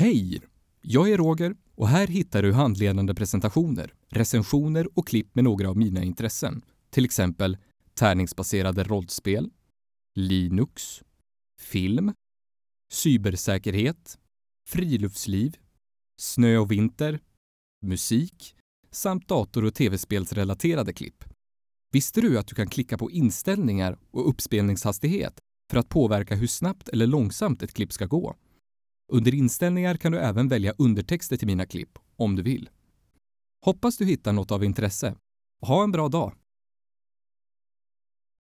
Hej! Jag är Roger och här hittar du handledande presentationer, recensioner och klipp med några av mina intressen. Till exempel tärningsbaserade rollspel, Linux, film, cybersäkerhet, friluftsliv, snö och vinter, musik samt dator och tv-spelsrelaterade klipp. Visste du att du kan klicka på inställningar och uppspelningshastighet för att påverka hur snabbt eller långsamt ett klipp ska gå? Under inställningar kan du även välja undertexter till mina klipp, om du vill. Hoppas du hittar något av intresse. Ha en bra dag!